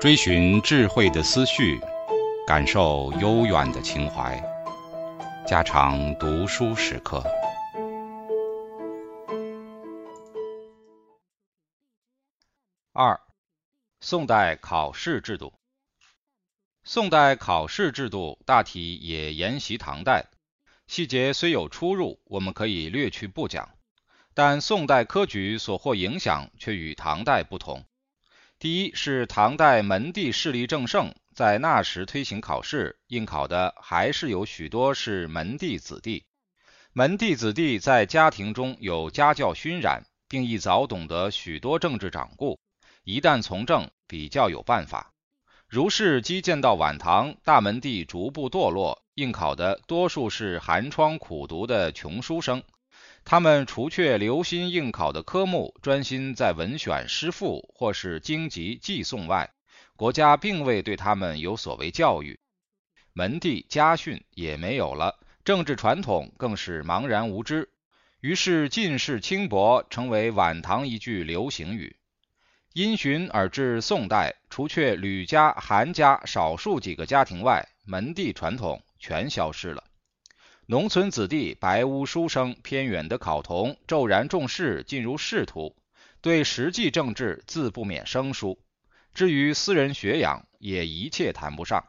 追寻智慧的思绪，感受悠远的情怀。家常读书时刻。二、宋代考试制度。宋代考试制度大体也沿袭唐代，细节虽有出入，我们可以略去不讲。但宋代科举所获影响却与唐代不同。第一是唐代门第势力正盛，在那时推行考试，应考的还是有许多是门第子弟。门第子弟在家庭中有家教熏染，并亦早懂得许多政治掌故，一旦从政，比较有办法。如是积建到晚唐，大门第逐步堕落，应考的多数是寒窗苦读的穷书生。他们除却留心应考的科目，专心在文选诗赋或是经籍寄诵外，国家并未对他们有所谓教育，门第家训也没有了，政治传统更是茫然无知。于是进士轻薄成为晚唐一句流行语。因循而至宋代，除却吕家、韩家少数几个家庭外，门第传统全消失了。农村子弟、白屋书生、偏远的考童，骤然重视，进入仕途，对实际政治自不免生疏。至于私人学养，也一切谈不上。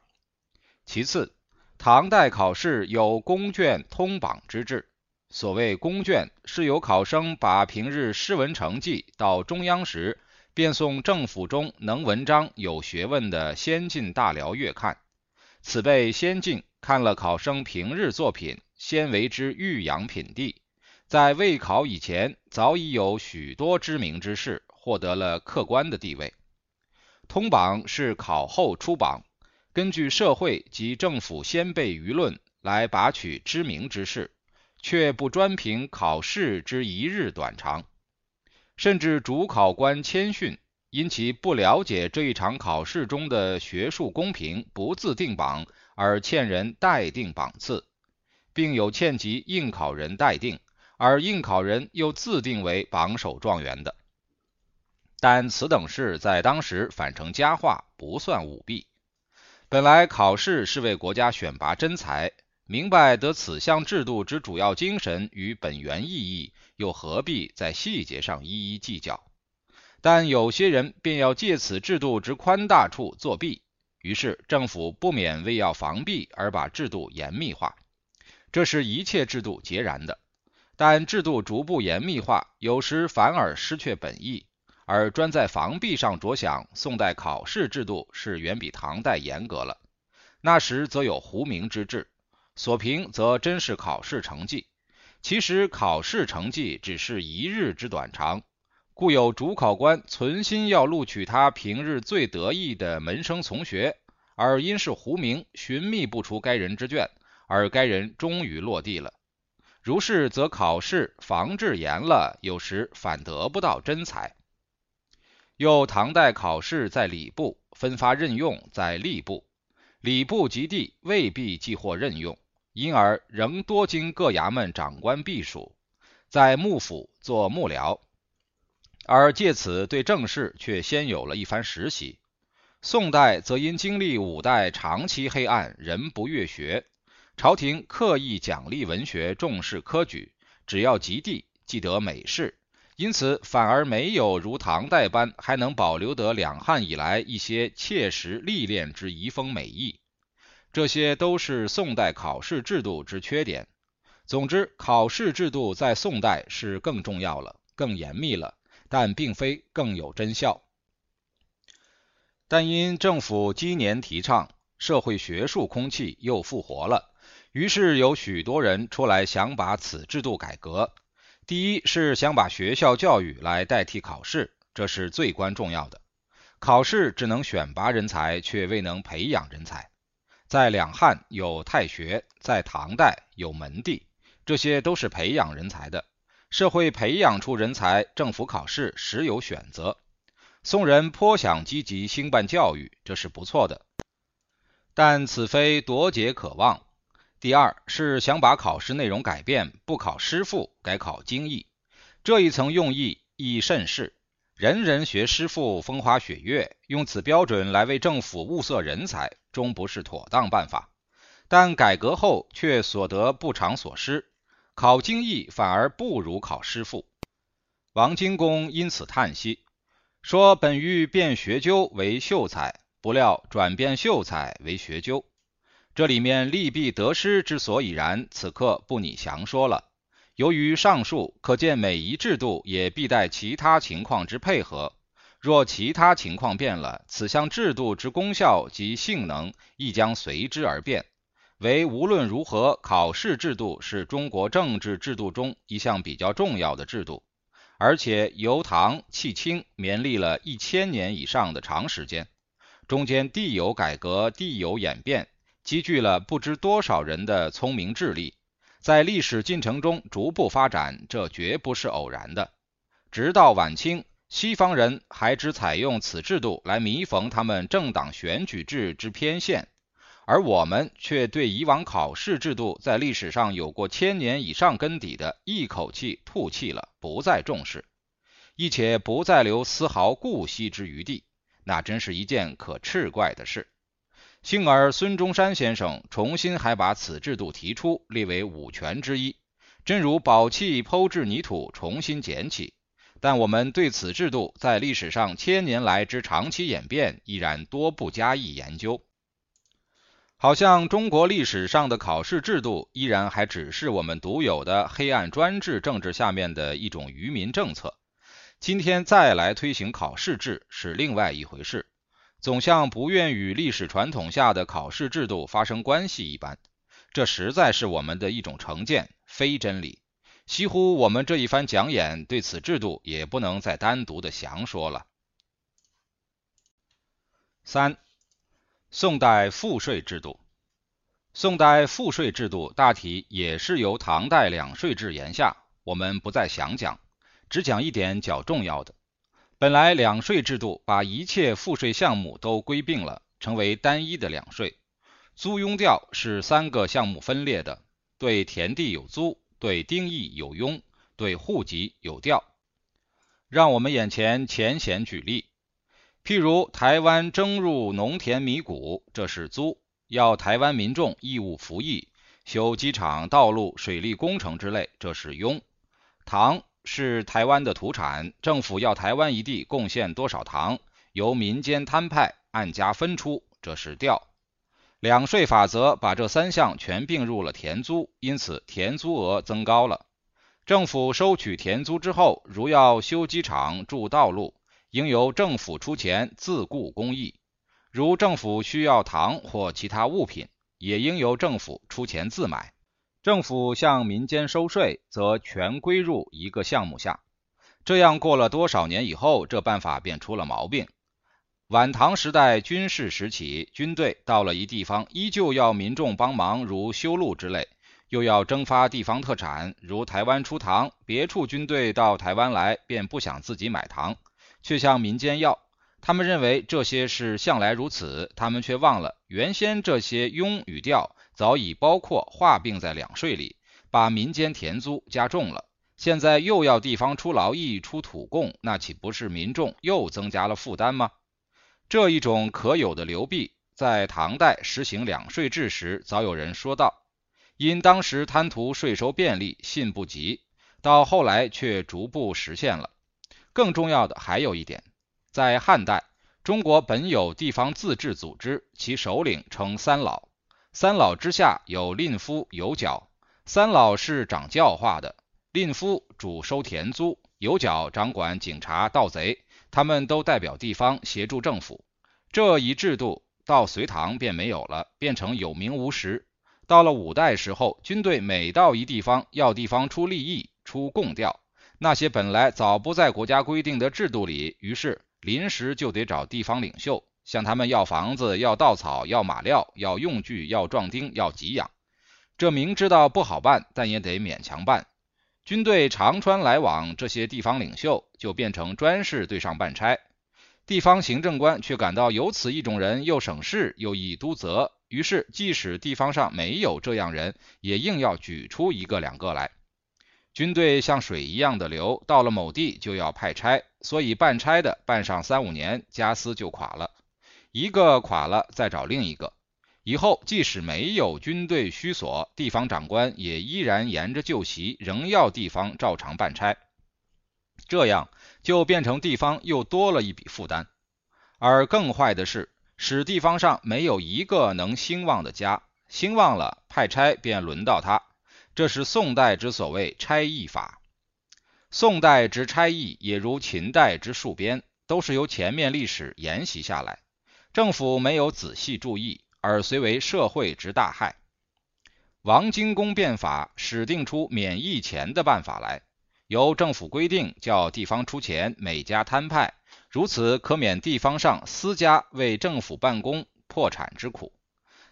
其次，唐代考试有公卷通榜之制。所谓公卷，是由考生把平日诗文成绩到中央时，便送政府中能文章、有学问的先进大僚阅看。此辈先进看了考生平日作品。先为之育养品第，在未考以前，早已有许多知名之士获得了客观的地位。通榜是考后出榜，根据社会及政府先辈舆论来拔取知名之士，却不专凭考试之一日短长。甚至主考官谦逊，因其不了解这一场考试中的学术公平，不自定榜，而欠人待定榜次。并有欠及应考人待定，而应考人又自定为榜首状元的。但此等事在当时反成佳话，不算舞弊。本来考试是为国家选拔真才，明白得此项制度之主要精神与本源意义，又何必在细节上一一计较？但有些人便要借此制度之宽大处作弊，于是政府不免为要防弊而把制度严密化。这是一切制度截然的，但制度逐步严密化，有时反而失却本意，而专在防弊上着想。宋代考试制度是远比唐代严格了。那时则有胡名之制，所凭则真是考试成绩。其实考试成绩只是一日之短长，故有主考官存心要录取他平日最得意的门生从学，而因是胡名，寻觅不出该人之卷。而该人终于落地了。如是，则考试防治严了，有时反得不到真才。又唐代考试在礼部，分发任用在吏部，礼部及第未必即获任用，因而仍多经各衙门长官避暑，在幕府做幕僚，而借此对政事却先有了一番实习。宋代则因经历五代长期黑暗，人不阅学。朝廷刻意奖励文学，重视科举，只要及第即得美事，因此反而没有如唐代般还能保留得两汉以来一些切实历练之遗风美意。这些都是宋代考试制度之缺点。总之，考试制度在宋代是更重要了，更严密了，但并非更有真效。但因政府积年提倡，社会学术空气又复活了。于是有许多人出来想把此制度改革。第一是想把学校教育来代替考试，这是最关重要的。考试只能选拔人才，却未能培养人才。在两汉有太学，在唐代有门第，这些都是培养人才的。社会培养出人才，政府考试时有选择。宋人颇想积极兴办教育，这是不错的。但此非夺节可望。第二是想把考试内容改变，不考诗赋，改考经义。这一层用意亦甚是。人人学师傅风花雪月，用此标准来为政府物色人才，终不是妥当办法。但改革后却所得不偿所失，考经义反而不如考师傅。王荆公因此叹息，说：“本欲变学究为秀才，不料转变秀才为学究。这里面利弊得失之所以然，此刻不拟详说了。由于上述，可见每一制度也必待其他情况之配合。若其他情况变了，此项制度之功效及性能亦将随之而变。”为无论如何，考试制度是中国政治制度中一项比较重要的制度，而且由唐弃清绵历了一千年以上的长时间，中间地有改革，地有演变，积聚了不知多少人的聪明智力，在历史进程中逐步发展，这绝不是偶然的。直到晚清，西方人还只采用此制度来弥缝他们政党选举制之偏见。而我们却对以往考试制度在历史上有过千年以上根底的，一口气吐气了，不再重视，亦且不再留丝毫顾惜之余地，那真是一件可耻怪的事。幸而孙中山先生重新还把此制度提出，列为五权之一，真如宝器剖制泥土，重新捡起。但我们对此制度在历史上千年来之长期演变，依然多不加以研究。好像中国历史上的考试制度依然还只是我们独有的黑暗专制政治下面的一种愚民政策。今天再来推行考试制是另外一回事，总像不愿与历史传统下的考试制度发生关系一般。这实在是我们的一种成见，非真理。几乎我们这一番讲演对此制度也不能再单独的详说了。三。宋代赋税制度，宋代赋税制度大体也是由唐代两税制沿下，我们不再详讲，只讲一点较重要的。本来两税制度把一切赋税项目都归并了，成为单一的两税。租庸调是三个项目分裂的，对田地有租，对丁役有庸，对户籍有调。让我们眼前浅显举例。譬如台湾征入农田米谷，这是租，要台湾民众义务服役；修机场、道路、水利工程之类，这是庸。唐是台湾的土产，政府要台湾一地贡献多少糖，由民间摊派按家分出，这是调。两税法则把这三项全并入了田租，因此田租额增高了。政府收取田租之后，如要修机场、筑道路，应由政府出钱自雇工艺，如政府需要糖或其他物品，也应由政府出钱自买。政府向民间收税，则全归入一个项目下。这样过了多少年以后，这办法便出了毛病。晚唐时代军事时期，军队到了一地方，依旧要民众帮忙，如修路之类，又要征发地方特产，如台湾出糖，别处军队到台湾来，便不想自己买糖。却向民间要，他们认为这些是向来如此，他们却忘了原先这些庸与调早已包括划并在两税里，把民间田租加重了。现在又要地方出劳役、出土贡，那岂不是民众又增加了负担吗？这一种可有的流弊，在唐代实行两税制时，早有人说道，因当时贪图税收便利，信不及，到后来却逐步实现了。更重要的还有一点，在汉代，中国本有地方自治组织，其首领称三老，三老之下有令夫、有角。三老是掌教化的，令夫主收田租，有角掌管警察、盗贼，他们都代表地方协助政府。这一制度到隋唐便没有了，变成有名无实。到了五代时候，军队每到一地方，要地方出利益、出贡调。那些本来早不在国家规定的制度里，于是临时就得找地方领袖，向他们要房子、要稻草、要马料、要用具、要壮丁、要给养。这明知道不好办，但也得勉强办。军队长穿来往，这些地方领袖就变成专事对上办差，地方行政官却感到有此一种人，又省事又易督责，于是即使地方上没有这样人，也硬要举出一个两个来。军队像水一样的流，到了某地就要派差，所以办差的办上三五年，家私就垮了。一个垮了，再找另一个。以后即使没有军队需所，地方长官也依然沿着旧习，仍要地方照常办差。这样就变成地方又多了一笔负担。而更坏的是，使地方上没有一个能兴旺的家，兴旺了，派差便轮到他。这是宋代之所谓差役法。宋代之差役也如秦代之戍边，都是由前面历史沿袭下来，政府没有仔细注意，而虽为社会之大害。王荆公变法，使定出免役钱的办法来，由政府规定，叫地方出钱，每家摊派，如此可免地方上私家为政府办公破产之苦。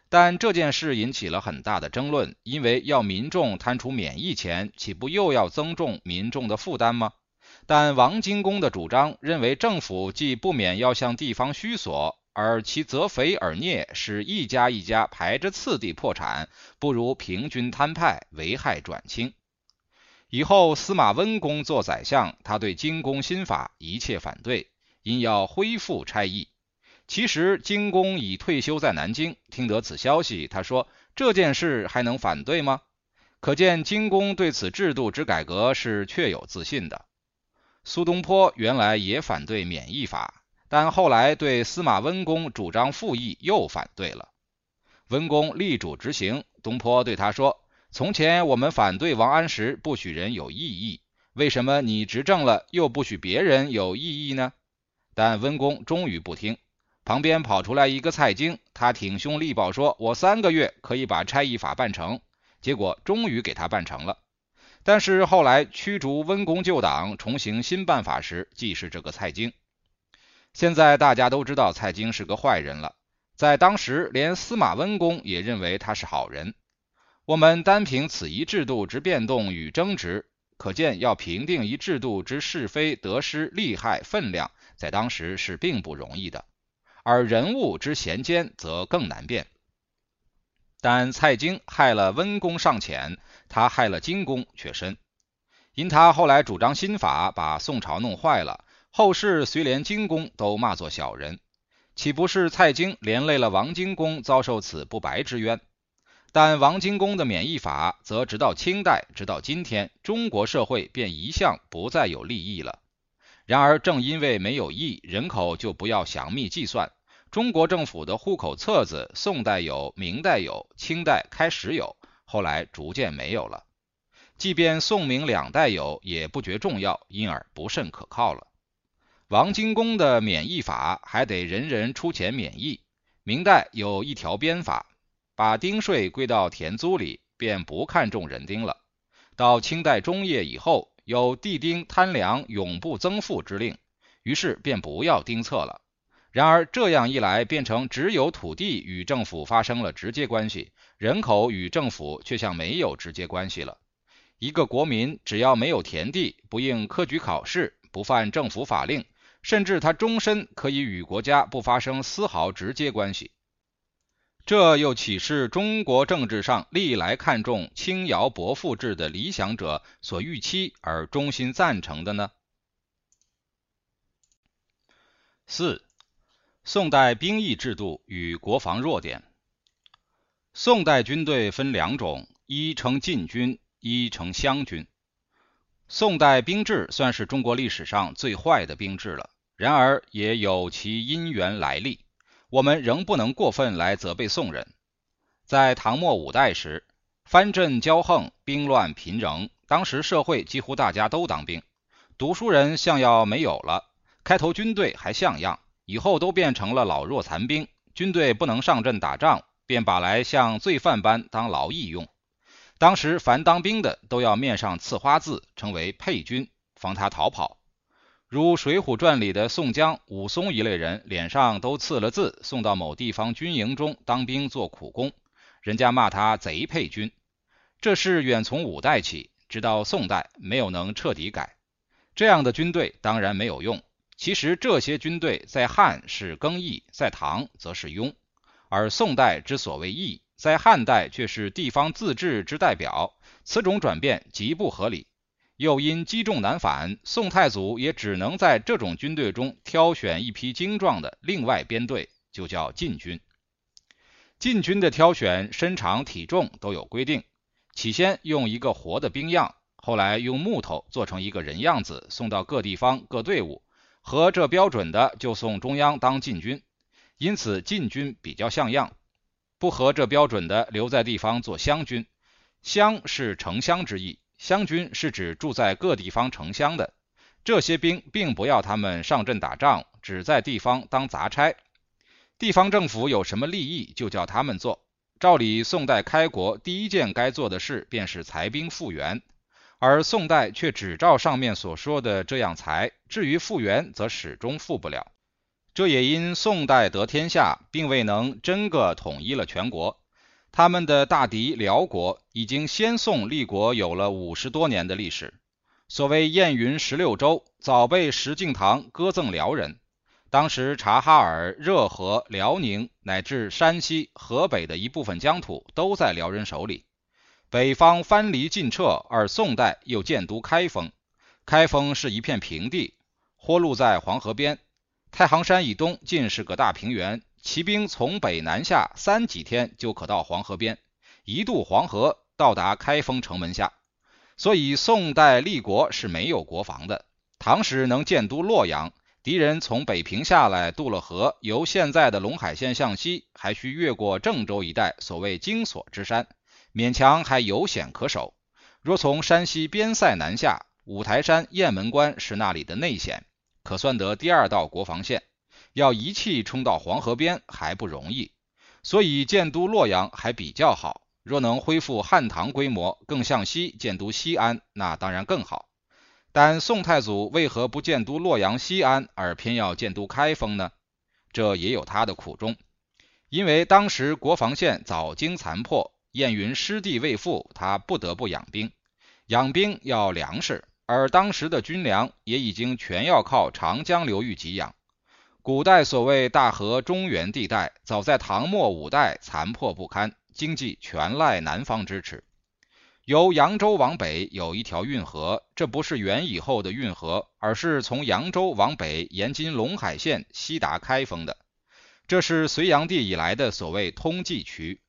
但这件事引起了很大的争论，因为要民众摊出免役钱，岂不又要增重民众的负担吗？但王荆公的主张认为，政府既不免要向地方虚索，而其则肥而孽，使一家一家排着次第破产，不如平均摊派，危害转轻。以后司马温公做宰相，他对荆公新法一切反对，因要恢复差役。其实荆公已退休在南京，听得此消息，他说：“这件事还能反对吗？”可见荆公对此制度之改革是确有自信的。苏东坡原来也反对免役法，但后来对司马温公主张复议又反对了。温公力主执行，东坡对他说：“从前我们反对王安石不许人有异议，为什么你执政了又不许别人有异议呢？”但温公终于不听。旁边跑出来一个蔡京，他挺胸力保说：“我三个月可以把差役法办成。”结果终于给他办成了。但是后来驱逐温公旧党，重行新办法时，既是这个蔡京。现在大家都知道蔡京是个坏人了，在当时连司马温公也认为他是好人。我们单凭此一制度之变动与争执，可见要评定一制度之是非得失、利害分量，在当时是并不容易的。而人物之贤奸则更难辨。但蔡京害了温公尚浅，他害了荆公却深。因他后来主张新法，把宋朝弄坏了，后世虽连荆公都骂作小人，岂不是蔡京连累了王荆公遭受此不白之冤？但王荆公的免疫法，则直到清代，直到今天，中国社会便一向不再有利益了。然而正因为没有义，人口就不要详密计算。中国政府的户口册子，宋代有，明代有，清代开始有，后来逐渐没有了。即便宋明两代有，也不觉重要，因而不甚可靠了。王荆公的免役法还得人人出钱免役。明代有一条鞭法，把丁税归到田租里，便不看重人丁了。到清代中叶以后，有地丁贪粮永不增赋之令，于是便不要丁册了。然而这样一来，变成只有土地与政府发生了直接关系，人口与政府却像没有直接关系了。一个国民只要没有田地，不应科举考试，不犯政府法令，甚至他终身可以与国家不发生丝毫直接关系。这又岂是中国政治上历来看重轻徭薄赋制的理想者所预期而衷心赞成的呢？四。宋代兵役制度与国防弱点。宋代军队分两种，一称禁军，一称湘军。宋代兵制算是中国历史上最坏的兵制了，然而也有其因缘来历，我们仍不能过分来责备宋人。在唐末五代时，藩镇骄横，兵乱频仍，当时社会几乎大家都当兵，读书人像要没有了，开头军队还像样。以后都变成了老弱残兵，军队不能上阵打仗，便把来像罪犯般当劳役用。当时凡当兵的都要面上刺花字，称为配军，防他逃跑。如《水浒传》里的宋江、武松一类人，脸上都刺了字，送到某地方军营中当兵做苦工，人家骂他贼配军。这事远从五代起，直到宋代没有能彻底改。这样的军队当然没有用。其实这些军队在汉是更役，在唐则是庸，而宋代之所谓役，在汉代却是地方自治之代表。此种转变极不合理。又因积重难返，宋太祖也只能在这种军队中挑选一批精壮的另外编队，就叫禁军。禁军的挑选，身长体重都有规定。起先用一个活的兵样，后来用木头做成一个人样子，送到各地方各队伍，合这标准的就送中央当禁军。因此禁军比较像样，不合这标准的留在地方做乡军。乡是城乡之意，乡军是指住在各地方城乡的。这些兵并不要他们上阵打仗，只在地方当杂差。地方政府有什么利益，就叫他们做。照理，宋代开国第一件该做的事便是裁兵复员，而宋代却只照上面所说的这样裁，至于复员，则始终复不了。这也因宋代得天下，并未能真个统一了全国。他们的大敌辽国已经先宋立国有了五十多年的历史。所谓燕云十六州，早被石敬瑭割赠辽人。当时察哈尔、热河、辽宁乃至山西、河北的一部分疆土都在辽人手里。北方藩篱尽撤，而宋代又建都开封。开封是一片平地，豁路在黄河边，太行山以东尽是个大平原，骑兵从北南下，三几天就可到黄河边，一渡黄河到达开封城门下。所以宋代立国是没有国防的。唐时能建都洛阳。敌人从北平下来，渡了河，由现在的陇海县向西，还需越过郑州一带所谓荆索之山，勉强还有险可守。若从山西边塞南下，五台山、雁门关是那里的内险，可算得第二道国防线。要一气冲到黄河边还不容易，所以建都洛阳还比较好。若能恢复汉唐规模，更向西建都西安，那当然更好。但宋太祖为何不建都洛阳、西安，而偏要建都开封呢？这也有他的苦衷。因为当时国防线早经残破，燕云失地未复，他不得不养兵。养兵要粮食，而当时的军粮也已经全要靠长江流域给养。古代所谓大河中原地带，早在唐末五代残破不堪，经济全赖南方支持。由扬州往北有一条运河，这不是元以后的运河，而是从扬州往北沿经陇海县西达开封的。这是隋炀帝以来的所谓通济渠。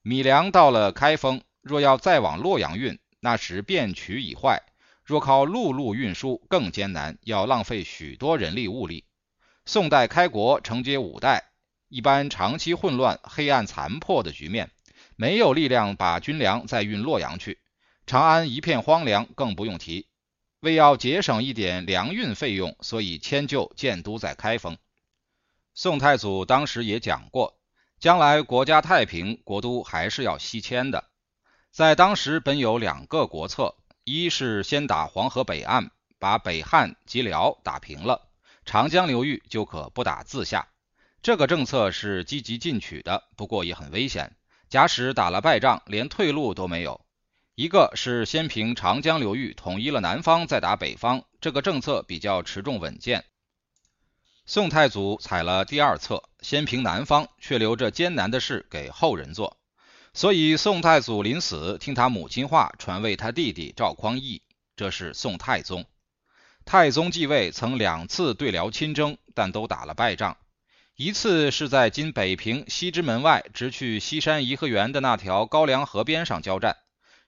米粮到了开封，若要再往洛阳运，那时便渠已坏；若靠陆路运输更艰难，要浪费许多人力物力。宋代开国承接五代，一般长期混乱、黑暗残破的局面。没有力量把军粮再运洛阳去，长安一片荒凉，更不用提。为要节省一点粮运费用，所以迁就建都在开封。宋太祖当时也讲过，将来国家太平，国都还是要西迁的。在当时本有两个国策，一是先打黄河北岸，把北汉及辽打平了，长江流域就可不打自下。这个政策是积极进取的，不过也很危险。假使打了败仗，连退路都没有。一个是先平长江流域，统一了南方，再打北方，这个政策比较持重稳健。宋太祖采了第二策，先平南方，却留着艰难的事给后人做。所以宋太祖临死，听他母亲话，传位他弟弟赵匡胤，这是宋太宗。太宗继位，曾两次对辽亲征，但都打了败仗。一次是在今北平西直门外，直去西山颐和园的那条高梁河边上交战，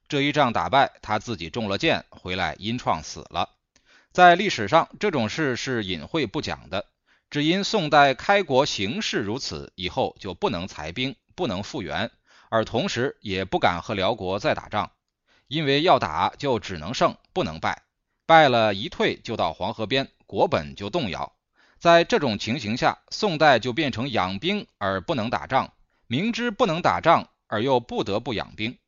这一仗打败，他自己中了箭，回来因创死了。在历史上，这种事是隐晦不讲的，只因宋代开国形势如此，以后就不能裁兵，不能复员，而同时也不敢和辽国再打仗，因为要打就只能胜，不能败，败了一退就到黄河边，国本就动摇。在这种情形下，宋代就变成养兵而不能打仗，明知不能打仗而又不得不养兵。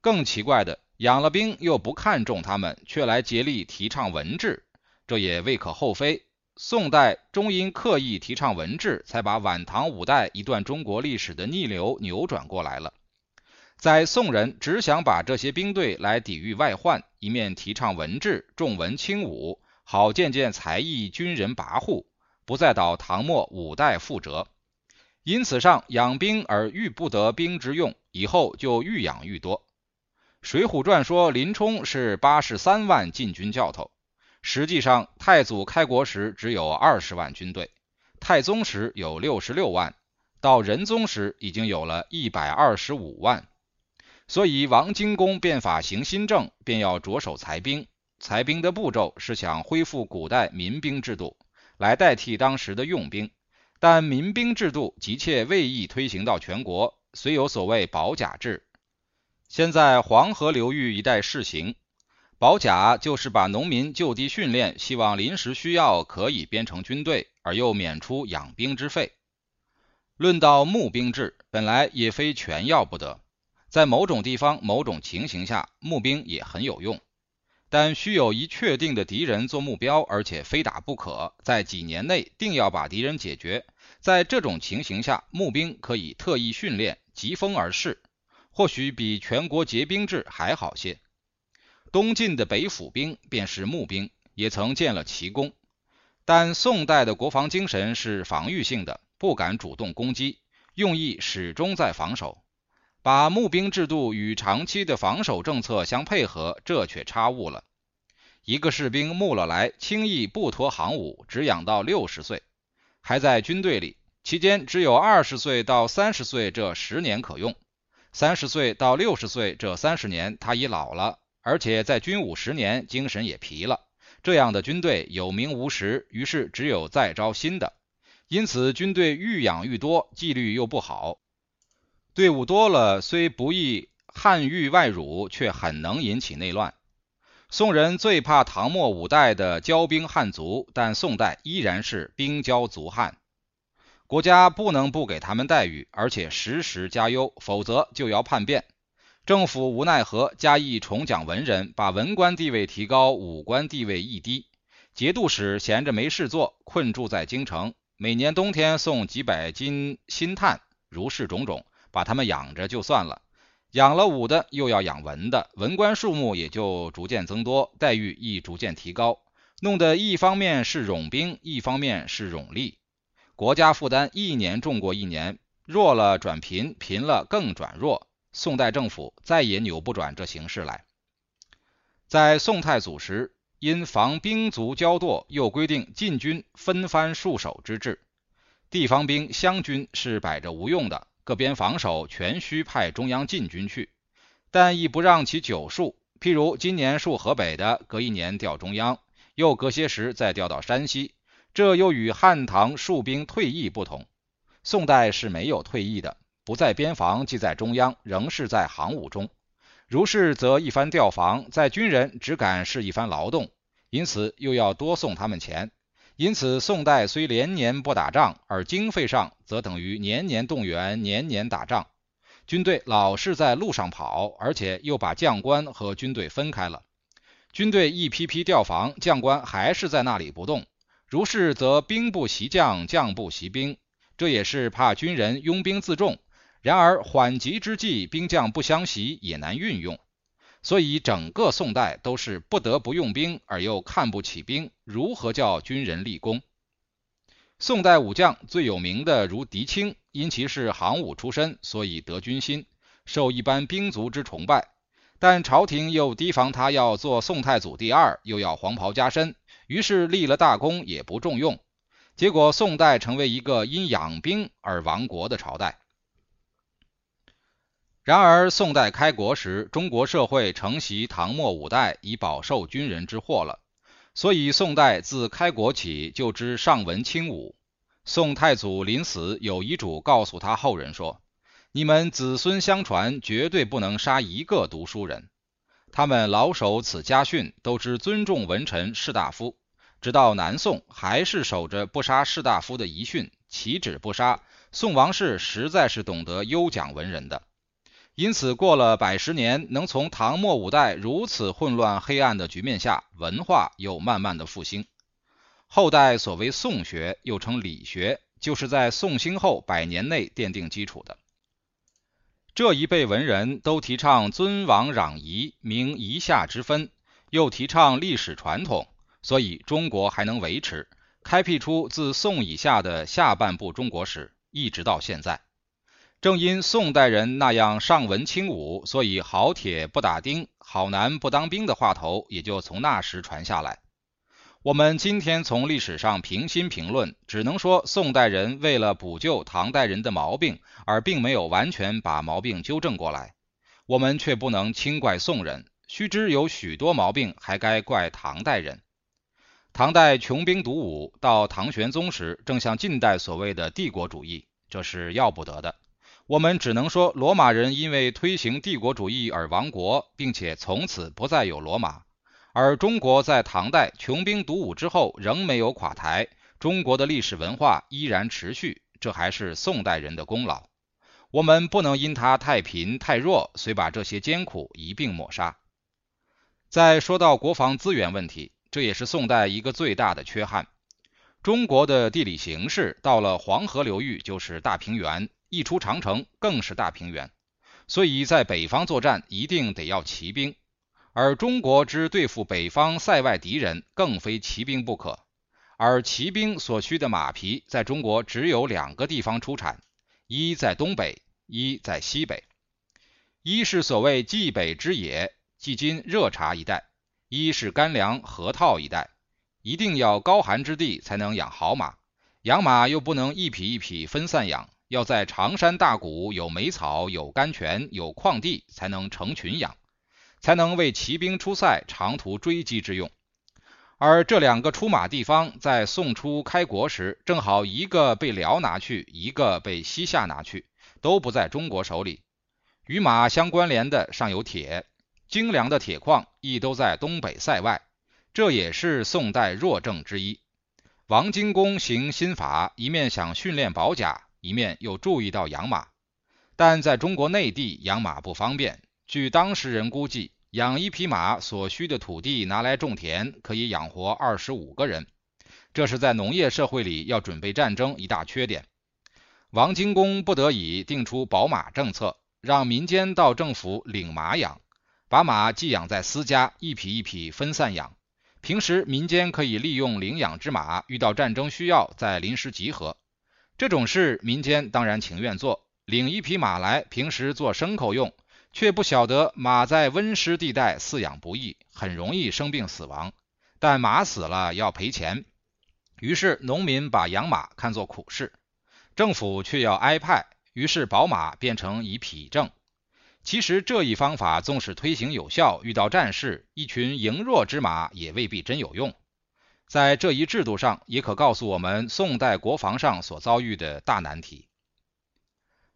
更奇怪的，养了兵又不看重他们，却来竭力提倡文治，这也未可厚非。宋代终因刻意提倡文治，才把晚唐五代一段中国历史的逆流扭转过来了。在宋人只想把这些兵队来抵御外患，一面提倡文治，重文轻武，好见见才艺军人跋扈。不再蹈唐末五代覆辙，因此上养兵而愈不得兵之用，以后就愈养愈多。水浒传》说林冲是八十三万禁军教头，实际上太祖开国时只有二十万军队，太宗时有六十六万，到仁宗时已经有了一百二十五万。所以王荆公变法行新政，便要着手裁兵。裁兵的步骤是想恢复古代民兵制度，来代替当时的用兵。但民兵制度急切未易推行到全国，虽有所谓保甲制。现在黄河流域一带试行保甲，就是把农民就地训练，希望临时需要可以编成军队，而又免除养兵之费。论到募兵制，本来也非全要不得，在某种地方、某种情形下，募兵也很有用，但需有一确定的敌人做目标，而且非打不可，在几年内定要把敌人解决。在这种情形下，募兵可以特意训练，疾风而逝。或许比全国结兵制还好些。东晋的北府兵便是募兵，也曾建了奇功。但宋代的国防精神是防御性的，不敢主动攻击，用意始终在防守。把募兵制度与长期的防守政策相配合，这却差误了。一个士兵募了来，轻易不脱行伍，只养到六十岁，还在军队里，期间只有二十岁到三十岁这十年可用。三十岁到六十岁这三十年，他已老了，而且在军伍十年，精神也疲了。这样的军队有名无实，于是只有再招新的。因此，军队愈养愈多，纪律又不好。队伍多了，虽不易汉御外辱，却很能引起内乱。宋人最怕唐末五代的骄兵悍卒，但宋代依然是兵骄卒悍。国家不能不给他们待遇，而且时时加优，否则就要叛变。政府无奈何，加以重奖文人，把文官地位提高，武官地位一低。节度使闲着没事做，困住在京城，每年冬天送几百斤薪炭，如是种种，把他们养着就算了。养了武的，又要养文的，文官数目也就逐渐增多，待遇亦逐渐提高，弄得一方面是冗兵，一方面是冗吏。国家负担一年重过一年，弱了转贫，贫了更转弱。宋代政府再也扭不转这形势来。在宋太祖时，因防兵卒骄惰，又规定禁军分番戍守之制，地方兵湘军是摆着无用的，各边防守全需派中央禁军去，但亦不让其久戍。譬如今年戍河北的，隔一年调中央，又隔些时再调到山西。这又与汉唐戍兵退役不同，宋代是没有退役的，不在边防即在中央，仍是在行伍中。如是，则一番调防，在军人只敢是一番劳动，因此又要多送他们钱。因此，宋代虽连年不打仗，而经费上则等于年年动员，年年打仗。军队老是在路上跑，而且又把将官和军队分开了。军队一批批调防，将官还是在那里不动。如是，则兵不习将，将不习兵，这也是怕军人拥兵自重。然而缓急之际，兵将不相习，也难运用。所以整个宋代都是不得不用兵，而又看不起兵，如何叫军人立功？宋代武将最有名的如狄青，因其是行伍出身，所以得军心，受一般兵卒之崇拜。但朝廷又提防他要做宋太祖第二，又要黄袍加身。于是立了大功也不重用，结果宋代成为一个因养兵而亡国的朝代。然而宋代开国时，中国社会承袭唐末五代已饱受军人之祸了，所以宋代自开国起就知上文轻武。宋太祖临死有遗嘱，告诉他后人说：“你们子孙相传，绝对不能杀一个读书人。”他们老守此家训，都知尊重文臣士大夫。直到南宋，还是守着不杀士大夫的遗训，岂止不杀？宋王室实在是懂得优奖文人的。因此，过了百十年，能从唐末五代如此混乱黑暗的局面下，文化又慢慢的复兴。后代所谓宋学，又称理学，就是在宋兴后百年内奠定基础的。这一辈文人都提倡尊王攘夷，明夷夏之分，又提倡历史传统，所以中国还能维持，开辟出自宋以下的下半部中国史，一直到现在。正因宋代人那样尚文轻武，所以“好铁不打钉，好男不当兵”的话头也就从那时传下来。我们今天从历史上平心评论，只能说宋代人为了补救唐代人的毛病，而并没有完全把毛病纠正过来。我们却不能轻怪宋人，须知有许多毛病还该怪唐代人。唐代穷兵黩武，到唐玄宗时正像近代所谓的帝国主义，这是要不得的。我们只能说，罗马人因为推行帝国主义而亡国，并且从此不再有罗马。而中国在唐代穷兵黩武之后仍没有垮台，中国的历史文化依然持续，这还是宋代人的功劳。我们不能因他太贫太弱，遂把这些艰苦一并抹杀。再说到国防资源问题，这也是宋代一个最大的缺憾。中国的地理形势，到了黄河流域就是大平原。一出长城更是大平原，所以在北方作战一定得要骑兵，而中国之对付北方塞外敌人，更非骑兵不可。而骑兵所需的马匹，在中国只有两个地方出产，一在东北，一在西北。一是所谓冀北之野，即今热察一带；一是甘凉河套一带，一定要高寒之地才能养好马，养马又不能一匹一匹分散养。要在长山大谷有梅草、有甘泉、有矿地，才能成群养，才能为骑兵出塞、长途追击之用。而这两个出马地方，在宋初开国时，正好一个被辽拿去，一个被西夏拿去，都不在中国手里。与马相关联的尚有铁，精良的铁矿亦都在东北塞外，这也是宋代弱症之一。王荆公行新法，一面想训练保甲。一面又注意到养马，但在中国内地养马不方便。据当时人估计，养一匹马所需的土地拿来种田，可以养活二十五个人。这是在农业社会里要准备战争一大缺点。王金公不得已定出保马政策，让民间到政府领马养，把马寄养在私家，一匹一匹分散养。平时民间可以利用领养之马，遇到战争需要再临时集合。这种事民间当然情愿做，领一匹马来，平时做牲口用，却不晓得马在温湿地带饲养不易，很容易生病死亡。但马死了要赔钱，于是农民把养马看作苦事，政府却要挨派，于是宝马变成以匹政。其实这一方法纵使推行有效，遇到战事，一群羸弱之马也未必真有用。在这一制度上，也可告诉我们宋代国防上所遭遇的大难题。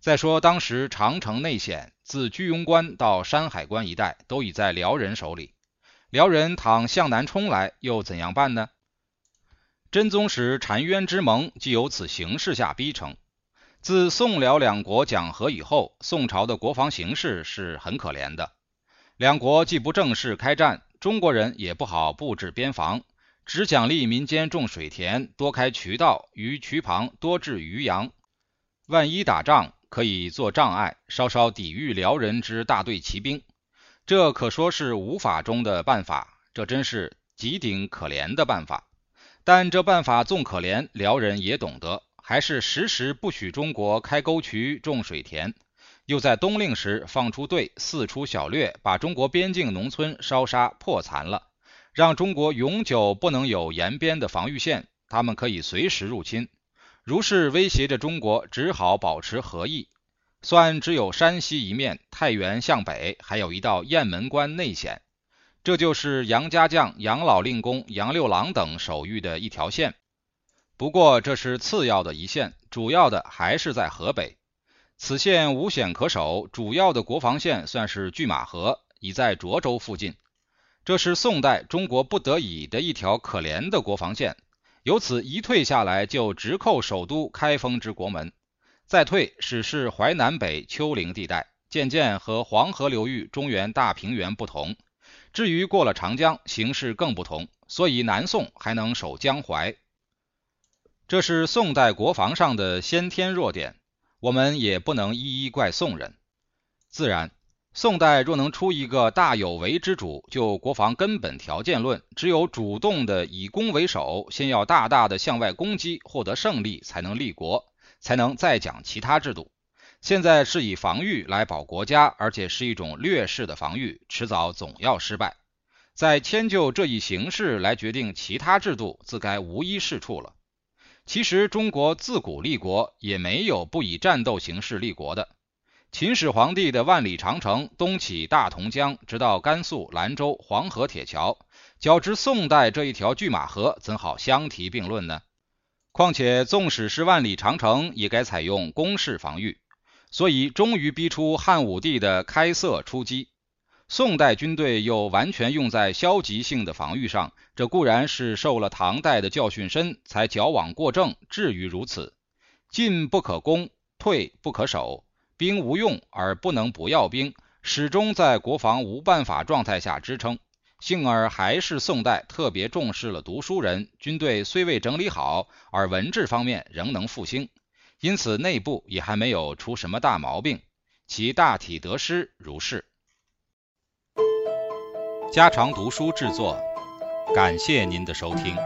再说，当时长城内险，自居庸关到山海关一带都已在辽人手里。辽人倘向南冲来，又怎样办呢？真宗时澶渊之盟，即由此形势下逼成。自宋辽两国讲和以后，宋朝的国防形势是很可怜的。两国既不正式开战，中国人也不好布置边防。只奖励民间种水田，多开渠道，于渠旁多置渔洋。万一打仗，可以做障碍，稍稍抵御辽人之大队骑兵。这可说是无法中的办法，这真是极顶可怜的办法。但这办法纵可怜，辽人也懂得，还是时时不许中国开沟渠、种水田，又在冬令时放出队四处小掠，把中国边境农村烧杀破残了。让中国永久不能有延边的防御线，他们可以随时入侵。如是威胁着中国，只好保持和议。算只有山西一面，太原向北还有一道雁门关内险，这就是杨家将、杨老令公杨六郎等守御的一条线。不过这是次要的一线，主要的还是在河北。此线无险可守，主要的国防线算是拒马河，已在涿州附近。这是宋代中国不得已的一条可怜的国防线，由此一退下来就直扣首都开封之国门，再退始是淮南北丘陵地带，渐渐和黄河流域中原大平原不同。至于过了长江，形势更不同，所以南宋还能守江淮。这是宋代国防上的先天弱点，我们也不能一一怪宋人，自然。宋代若能出一个大有为之主，就国防根本条件论，只有主动的以攻为守，先要大大的向外攻击，获得胜利，才能立国，才能再讲其他制度。现在是以防御来保国家，而且是一种劣势的防御，迟早总要失败。再迁就这一形式来决定其他制度，自该无一是处了。其实中国自古立国也没有不以战斗形式立国的。秦始皇帝的万里长城，东起大同江，直到甘肃兰州黄河铁桥，较之宋代这一条拒马河，怎好相提并论呢？况且纵使是万里长城，也该采用攻势防御，所以终于逼出汉武帝的开塞出击。宋代军队又完全用在消极性的防御上，这固然是受了唐代的教训深，才矫枉过正，至于如此。进不可攻，退不可守，兵无用而不能不要兵，始终在国防无办法状态下支撑。幸而还是宋代特别重视了读书人，军队虽未整理好，而文治方面仍能复兴，因此内部也还没有出什么大毛病，其大体得失如是。家常读书制作，感谢您的收听。